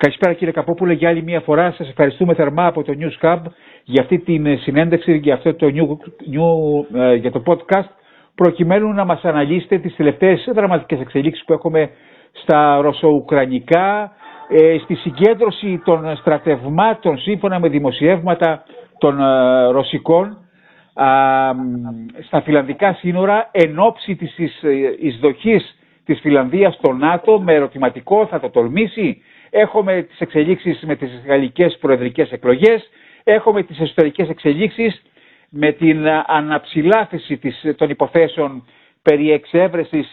Καλησπέρα κύριε Καπόπουλε για άλλη μια φορά. Σας ευχαριστούμε θερμά από το News Hub για αυτή την συνέντευξη, για αυτό το new, new, ε, για το podcast προκειμένου να μας αναλύσετε τις τελευταίες δραματικές εξελίξεις που έχουμε στα ρωσοουκρανικά, ε, στη συγκέντρωση των στρατευμάτων σύμφωνα με δημοσιεύματα των ε, ρωσικών στα φιλανδικά σύνορα εν ώψη της εισδοχής της Φιλανδίας στο ΝΑΤΟ με ερωτηματικό θα το τολμήσει; Έχουμε τις εξελίξεις με τις γαλλικές προεδρικές εκλογές, έχουμε τις εσωτερικές εξελίξεις με την αναψηλάφιση των υποθέσεων περί εξέβρεσης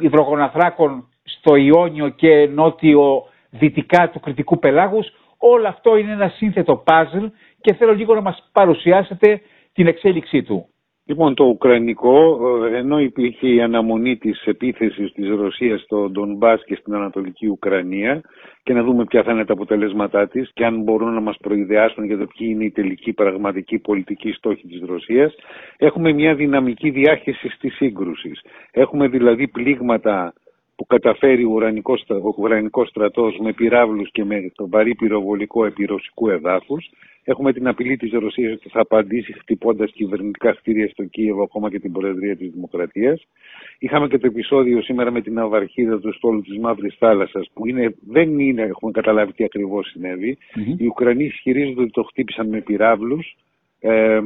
υδρογοναθράκων στο Ιόνιο και νότιο δυτικά του κριτικού πελάγους. Όλο αυτό είναι ένα σύνθετο παζλ και θέλω λίγο να μας παρουσιάσετε την εξέλιξή του. Λοιπόν, το Ουκρανικό, ε, ενώ υπήρχε η αναμονή της επίθεσης της Ρωσίας στο Ντονμπάς και στην Ανατολική Ουκρανία και να δούμε ποια θα είναι τα αποτελέσματά της και αν μπορούν να μας προειδεάσουν για το ποιοι είναι οι τελικοί πραγματικοί πολιτικοί στόχοι της Ρωσίας, έχουμε μια δυναμική διάχυση της σύγκρουσης. Έχουμε δηλαδή πλήγματα που καταφέρει ο ουρανικός, ο ουρανικός στρατός με πυράβλους και με τον βαρύ πυροβολικό επί ρωσικού εδάφους. Έχουμε την απειλή της Ρωσίας ότι θα απαντήσει χτυπώντας κυβερνητικά κτίρια στο Κίεβο ακόμα και την Προεδρία της Δημοκρατίας. Είχαμε και το επεισόδιο σήμερα με την αυαρχίδα του στόλου της Μαύρης Θάλασσας που είναι, δεν είναι, έχουμε καταλάβει τι ακριβώς συνέβη. Mm-hmm. Οι Ουκρανοί ισχυρίζονται ότι το χτύπησαν με πυράβλους ε,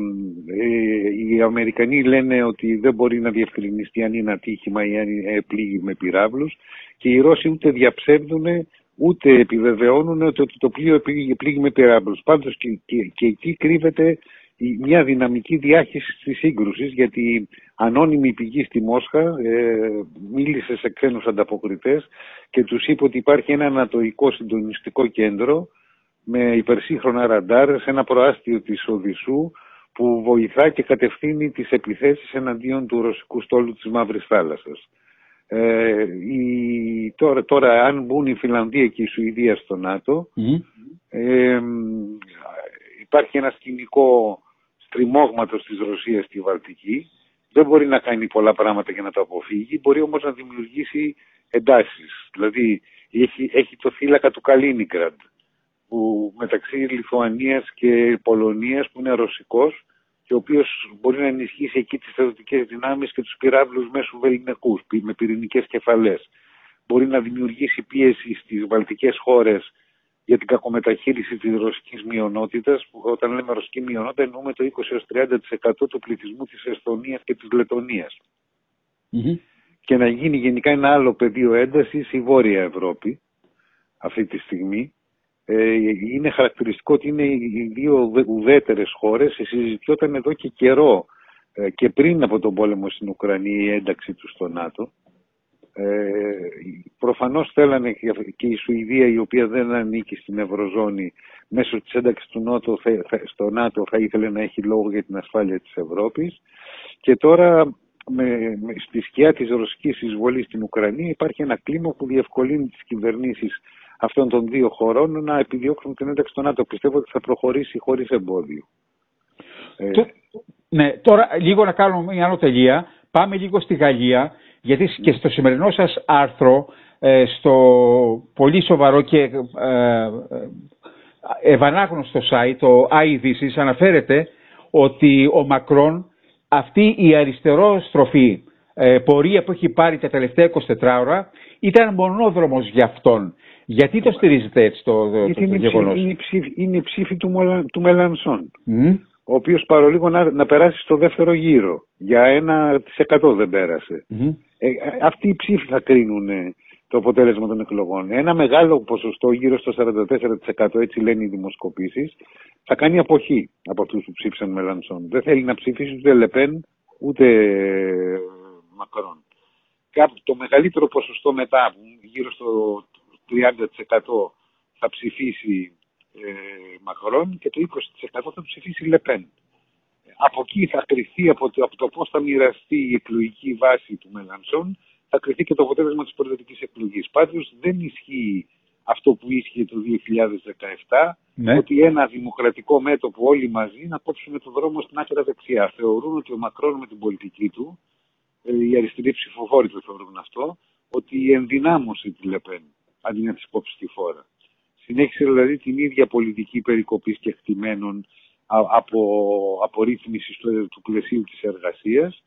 οι Αμερικανοί λένε ότι δεν μπορεί να διευκρινιστεί αν είναι ατύχημα ή αν είναι πλήγη με πυράβλους και οι Ρώσοι ούτε διαψεύδουν ούτε επιβεβαιώνουν ότι το πλοίο πλήγει με πυράβλους. Πάντως και, και, εκεί κρύβεται μια δυναμική διάχυση της σύγκρουσης γιατί ανώνυμη πηγή στη Μόσχα ε, μίλησε σε ξένους ανταποκριτές και τους είπε ότι υπάρχει ένα ανατοϊκό συντονιστικό κέντρο με υπερσύγχρονα ραντάρ σε ένα προάστιο της Οδυσσού που βοηθά και κατευθύνει τις επιθέσεις εναντίον του ρωσικού στόλου της Μαύρης Θάλασσας. Ε, η, τώρα, τώρα αν μπουν η Φιλανδία και η Σουηδία στο ΝΑΤΟ ε, υπάρχει ένα σκηνικό στριμώγματος της Ρωσίας στη Βαλτική. Δεν μπορεί να κάνει πολλά πράγματα για να το αποφύγει μπορεί όμως να δημιουργήσει εντάσεις. Δηλαδή έχει, έχει το θύλακα του Καλίνικραντ που μεταξύ Λιθουανίας και Πολωνίας που είναι ρωσικός και ο οποίος μπορεί να ενισχύσει εκεί τις στρατιωτικές δυνάμεις και τους πυράβλους μέσω βεληνικούς με πυρηνικές κεφαλές. Μπορεί να δημιουργήσει πίεση στις βαλτικές χώρες για την κακομεταχείριση της ρωσικής μειονότητας, που όταν λέμε ρωσική μειονότητα εννοούμε το 20-30% του πληθυσμού της Εσθονίας και της λετωνιας Και να γίνει γενικά ένα άλλο πεδίο έντασης η Βόρεια Ευρώπη αυτή τη στιγμή, ε, είναι χαρακτηριστικό ότι είναι οι δύο ουδέτερες χώρες, συζητιόταν εδώ και καιρό ε, και πριν από τον πόλεμο στην Ουκρανία η ένταξη τους στο ΝΑΤΟ. Ε, προφανώς θέλανε και η Σουηδία η οποία δεν ανήκει στην Ευρωζώνη μέσω της ένταξης του ΝΑΤΟ, στο ΝΑΤΟ θα ήθελε να έχει λόγο για την ασφάλεια της Ευρώπης και τώρα με, με, στη σκιά της ρωσικής εισβολής στην Ουκρανία υπάρχει ένα κλίμα που διευκολύνει τις κυβερνήσεις αυτών των δύο χωρών να επιδιώξουν την ένταξη στο ΝΑΤΟ. Πιστεύω ότι θα προχωρήσει χωρίς εμπόδιο. Ε, ναι, τώρα λίγο να κάνουμε μια άλλο τελεία. Πάμε λίγο στη Γαλλία, γιατί και στο σημερινό σας άρθρο, ε, στο πολύ σοβαρό και ε, ευανάγνωστο site, το iVisis, αναφέρεται ότι ο Μακρόν αυτή η αριστερόστροφη πορεία που έχει πάρει τα τελευταία 24 ώρα ήταν μονόδρομος για αυτόν. Γιατί το στηρίζετε έτσι το, το, το, είναι γεγονός; Είναι, είναι η ψήφη του, του Μελανσόν. Ο οποίος παρολίγο να, να περάσει στο δεύτερο γύρο. Για ένα της εκατό δεν περασε Ε, αυτοί οι ψήφοι θα κρίνουν ε, το αποτέλεσμα των εκλογών. Ένα μεγάλο ποσοστό, γύρω στο 44% έτσι λένε οι δημοσκοπήσεις, θα κάνει αποχή από αυτούς που ψήφισαν Μελανσόν. Δεν θέλει να ψηφίσει ούτε Λεπέν ούτε ε, Μακρόν. Το μεγαλύτερο ποσοστό μετά, γύρω στο 30% θα ψηφίσει ε, Μακρόν και το 20% θα ψηφίσει Λεπέν. Από εκεί θα κρυθεί, από το, από το πώς θα μοιραστεί η εκλογική βάση του Μελανσόν, θα κρυθεί και το αποτέλεσμα της προεδρικής εκλογής. Πάντως δεν ισχύει αυτό που ίσχυε το 2017, ναι. ότι ένα δημοκρατικό μέτωπο όλοι μαζί να κόψουν το δρόμο στην άκρα δεξιά. Θεωρούν ότι ο Μακρόν με την πολιτική του, ε, οι αριστεροί ψηφοφόροι το θεωρούν αυτό, ότι ενδυνάμωσε τη Λεπέν αντί να τη κόψει τη φόρα. συνέχισε δηλαδή την ίδια πολιτική περικοπής και χτυμένων από απορρίθμιση του πλαισίου της εργασίας,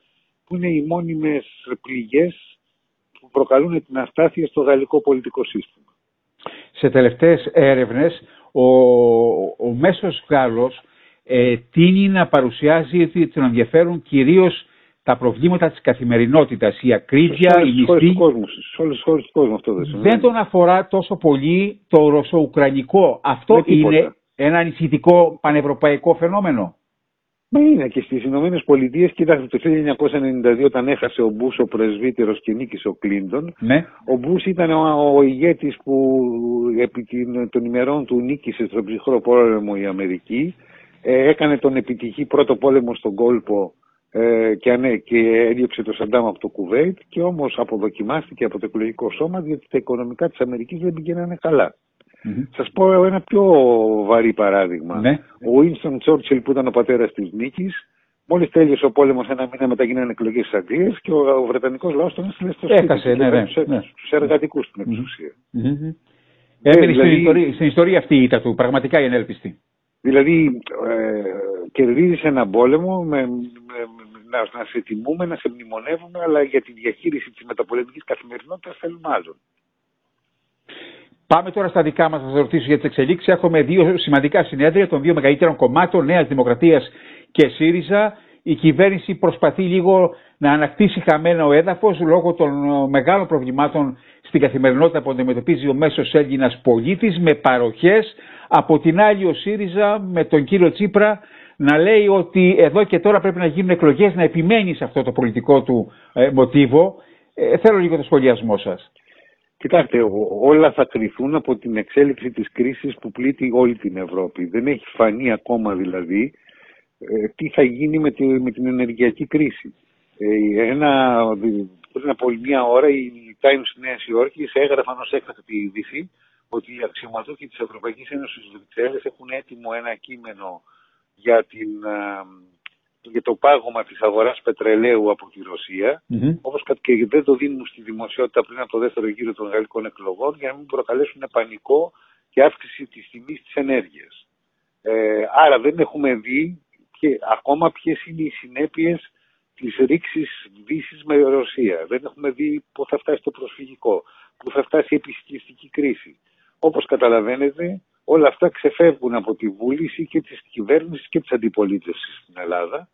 που είναι οι μόνιμες πληγές που προκαλούν την αστάθεια στο γαλλικό πολιτικό σύστημα. Σε τελευταίες έρευνες, ο, ο μέσος Γάλλος ε, τίνει να παρουσιάζει ότι τον ενδιαφέρουν κυρίως τα προβλήματα της καθημερινότητας, η ακρίβεια, η μισθή. Σε όλες τις χώρες του κόσμου αυτό δεν Δεν τον αφορά τόσο πολύ το ρωσο-ουκρανικό. Αυτό είναι ένα ανησυχητικό πανευρωπαϊκό φαινόμενο. Μα είναι και στις Ηνωμένες Πολιτείες, κοιτάξτε, το 1992 όταν έχασε ο Μπούς ο πρεσβύτερος και νίκησε ο Κλίντον, ναι. ο Μπούς ήταν ο, ο ηγέτης που επί των ημερών του νίκησε στον ψυχρό πόλεμο η Αμερική, ε, έκανε τον επιτυχή πρώτο πόλεμο στον κόλπο ε, και, ανέ, και έδιωξε το Σαντάμ από το Κουβέιτ και όμως αποδοκιμάστηκε από το εκλογικό σώμα διότι τα οικονομικά της Αμερικής δεν πηγαίνανε καλά. Mm-hmm. Σας πω ένα πιο βαρύ παράδειγμα. Ναι. Ο Winston Churchill που ήταν ο πατέρας της νίκης Μόλις τέλειωσε ο πόλεμος, ένα μήνα μετά γίνανε εκλογές τη Αγγλία και ο, ο Βρετανικός λαός τον έστειλε στο σπίτι. Έχασε, ναι, ναι, ναι. Στου εργατικούς στην εξουσία. Mm-hmm. Έμεινε δηλαδή, στην, ιστορία, στην ιστορία αυτή η ήττα του, πραγματικά η ανέλπιστη. Δηλαδή, ε, κερδίζεις έναν πόλεμο με, με, να, να σε τιμούμε, να σε μνημονεύουμε, αλλά για τη διαχείριση της μεταπολεμικής καθημερινότητας θέλουμε άλλον. Πάμε τώρα στα δικά μας, θα σας ρωτήσω για τις εξελίξεις. Έχουμε δύο σημαντικά συνέδρια των δύο μεγαλύτερων κομμάτων, Νέας Δημοκρατίας και ΣΥΡΙΖΑ. Η κυβέρνηση προσπαθεί λίγο να ανακτήσει χαμένο έδαφος λόγω των μεγάλων προβλημάτων στην καθημερινότητα που αντιμετωπίζει ο μέσος Έλληνας πολίτης με παροχές. Από την άλλη ο ΣΥΡΙΖΑ με τον κύριο Τσίπρα να λέει ότι εδώ και τώρα πρέπει να γίνουν εκλογές, να επιμένει σε αυτό το πολιτικό του ε, μοτίβο. Ε, θέλω λίγο το σχολιασμό σας. Κοιτάξτε, όλα θα κρυθούν από την εξέλιξη της κρίσης που πλήττει όλη την Ευρώπη. Δεν έχει φανεί ακόμα δηλαδή ε, τι θα γίνει με, με την ενεργειακή κρίση. Ε, ένα, πριν από μια ώρα οι Times Νέας Υόρκης έγραφαν ως έκτακτη είδηση ότι οι αξιωματούχοι της Ευρωπαϊκής Ένωσης Βρυξέλλες έχουν έτοιμο ένα κείμενο για, την, για το πάγωμα της αγοράς πετρελαίου από τη Ρωσία, mm-hmm. όπως και δεν το δίνουν στη δημοσιότητα πριν από το δεύτερο γύρο των γαλλικών εκλογών, για να μην προκαλέσουν πανικό και αύξηση της τιμής της ενέργειας. Ε, άρα δεν έχουμε δει και ακόμα ποιες είναι οι συνέπειες της ρήξης δύσης με Ρωσία. Δεν έχουμε δει πού θα φτάσει το προσφυγικό, πού θα φτάσει η επιστημιστική κρίση. Όπως καταλαβαίνετε, όλα αυτά ξεφεύγουν από τη βούληση και της κυβέρνησης και της αντιπολίτευσης στην Ελλάδα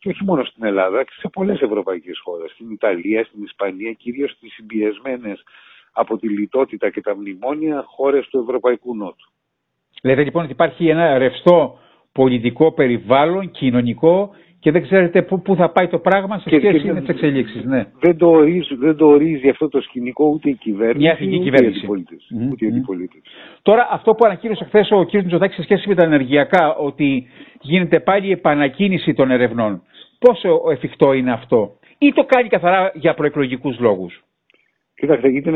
και όχι μόνο στην Ελλάδα, και σε πολλές ευρωπαϊκές χώρες, στην Ιταλία, στην Ισπανία, κυρίως στις συμπιεσμένες από τη λιτότητα και τα μνημόνια χώρες του Ευρωπαϊκού Νότου. Λέτε λοιπόν ότι υπάρχει ένα ρευστό πολιτικό περιβάλλον, κοινωνικό και δεν ξέρετε πού, πού θα πάει το πράγμα σε σχέση με τις εξελίξεις. Ναι. Δεν, το ορίζει, δεν το ορίζει αυτό το σκηνικό ούτε η κυβέρνηση. Μια εθνική κυβέρνηση. Ούτε οι αντιπολίτες. Τώρα, αυτό που ανακοίνωσε χθες ο κ. Μητσοτάκης σε σχέση με τα ενεργειακά, ότι γίνεται πάλι η επανακίνηση των ερευνών. Πόσο εφικτό είναι αυτό, ή το κάνει καθαρά για προεκλογικούς λόγους; Κοιτάξτε, ήταν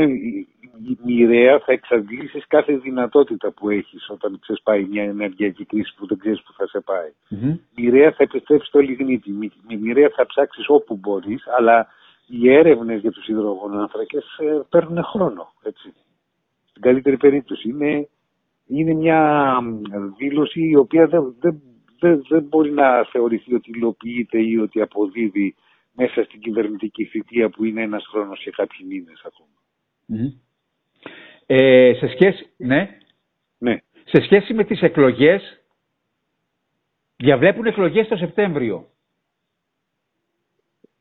μοιραία θα εξαντλήσει κάθε δυνατότητα που έχεις όταν ξεσπάει μια ενεργειακή κρίση που δεν ξέρεις που θα σε πάει. Mm-hmm. Μοιραία θα επιστρέψει το λιγνίτη. Μοιραία θα ψάξεις όπου μπορείς, αλλά οι έρευνες για τους υδρογονάνθρακες ε, παίρνουν χρόνο. Έτσι. Στην καλύτερη περίπτωση. Είναι, είναι μια δήλωση η οποία δεν, δεν, δεν, δεν μπορεί να θεωρηθεί ότι υλοποιείται ή ότι αποδίδει μέσα στην κυβερνητική θητεία που είναι ένας χρόνος και κάποιοι μήνες ακόμα. Mm-hmm. Ε, σε σχέση, ναι. ναι. Σε σχέση με τις εκλογές, διαβλέπουν εκλογές το Σεπτέμβριο.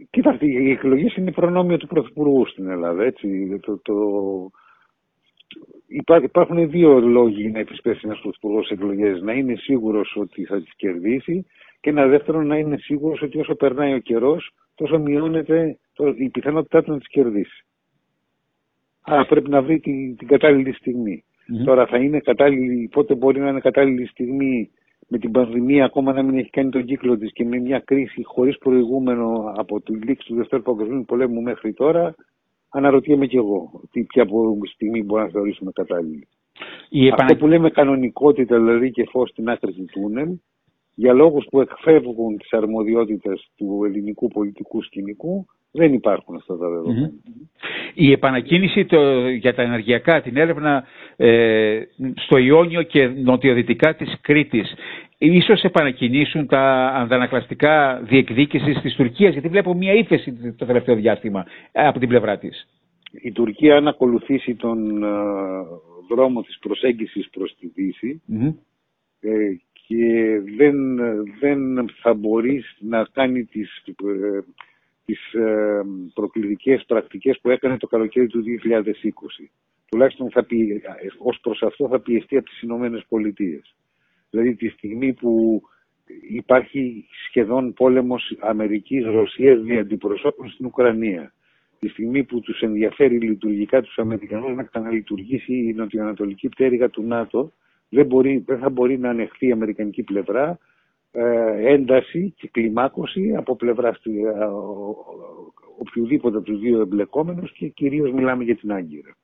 Κοιτάξτε, οι εκλογές είναι προνόμιο του Πρωθυπουργού στην Ελλάδα, έτσι. Το, το... υπάρχουν δύο λόγοι να επισπέσει ένας Πρωθυπουργός σε εκλογές. Να είναι σίγουρος ότι θα τις κερδίσει και ένα δεύτερο να είναι σίγουρος ότι όσο περνάει ο καιρός, τόσο μειώνεται η πιθανότητά του να τις κερδίσει. Άρα πρέπει να βρει την, την κατάλληλη στιγμή. Τώρα θα είναι κατάλληλη, πότε μπορεί να είναι κατάλληλη στιγμή με την πανδημία ακόμα να μην έχει κάνει τον κύκλο της και με μια κρίση χωρίς προηγούμενο από τη λήξη του Δευτέρου Παγκοσμίου Πολέμου μέχρι τώρα, αναρωτιέμαι κι εγώ τι, ποια στιγμή μπορούμε να θεωρήσουμε κατάλληλη. Η Αυτό που λέμε κανονικότητα δηλαδή και φως στην άκρη του τούνελ, για λόγους που εκφεύγουν τις αρμοδιότητες του ελληνικού πολιτικού σκηνικού, Δεν υπάρχουν αυτά τα δεδομενα Η επανακίνηση το, για τα ενεργειακά, την έρευνα ε, στο Ιόνιο και νοτιοδυτικά της Κρήτης, ίσως επανακινήσουν τα αντανακλαστικά διεκδίκησης της Τουρκίας, γιατί βλέπω μια ύφεση το τελευταίο διάστημα ε, από την πλευρά της. Η Τουρκία αν ακολουθήσει τον ε, δρόμο της προσέγγισης προς τη Δύση και δεν, δεν θα μπορεί να κάνει τις τις ε, προκλητικές πρακτικές που έκανε το καλοκαίρι του 2020. Τουλάχιστον θα πει, ως προς αυτό θα πιεστεί από τις Ηνωμένες Πολιτείες. Δηλαδή τη στιγμή που υπάρχει σχεδόν πόλεμος Αμερικής-Ρωσίας δια αντιπροσώπων στην Ουκρανία. Τη στιγμή που τους ενδιαφέρει λειτουργικά τους Αμερικανούς να ξαναλειτουργήσει η νοτιοανατολική πτέρυγα του ΝΑΤΟ, δεν, μπορεί, δεν θα μπορεί να ανεχθεί η Αμερικανική πλευρά ε, ένταση και κλιμάκωση από πλευρά ε, οποιοδήποτε από τους δύο εμπλεκόμενους και κυρίως μιλάμε για την Άγκυρα.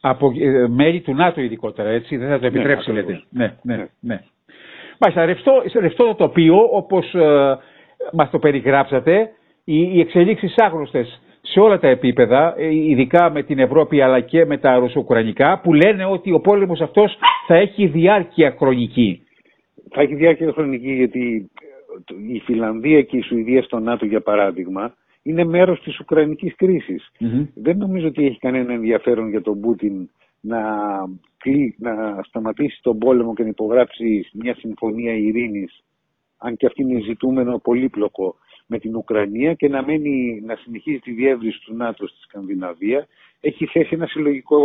Από ε, μέλη του ΝΑΤΟ ειδικότερα, έτσι, δεν θα το ναι, επιτρέψει, ναι, λέτε. Ναι, ναι, ναι. ναι. Μάλιστα, ρευστό, ρευστό το τοπίο, όπως ε, μας το περιγράψατε, οι, οι εξελίξεις άγνωστες σε όλα τα επίπεδα, ειδικά με την Ευρώπη αλλά και με τα ρωσοκουρανικά, που λένε ότι ο πόλεμος αυτός θα έχει διάρκεια χρονική θα έχει διάρκεια χρονική γιατί ε, η Φιλανδία και η Σουηδία στο ΝΑΤΟ για παράδειγμα είναι μέρος της Ουκρανικής Δεν νομίζω ότι έχει κανένα ενδιαφέρον για τον Πούτιν να, να σταματήσει τον πόλεμο και να υπογράψει μια συμφωνία ειρήνης αν και αυτή είναι ζητούμενο πολύπλοκο με την Ουκρανία και να, μένει, να συνεχίζει τη διεύρυνση του ΝΑΤΟ στη Σκανδιναβία έχει θέσει ένα,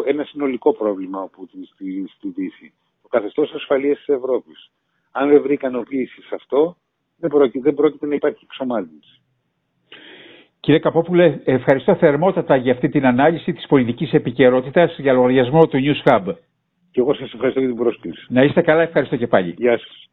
ένα συνολικό πρόβλημα ο Πούτιν στη, στη Δύση. Το καθεστώς ασφαλείας της Ευρώπης. Αν δεν βρει ικανοποίηση σε αυτό, δεν πρόκειται, δεν πρόκειται να υπάρχει εξομάλυνση. Κύριε Καπόπουλε, ευχαριστώ θερμότατα για αυτή την ανάλυση της πολιτικής επικαιρότητας για λογαριασμό του News Hub. Και εγώ σας ευχαριστώ για την πρόσκληση. Να είστε καλά, ευχαριστώ και πάλι. Γεια σας.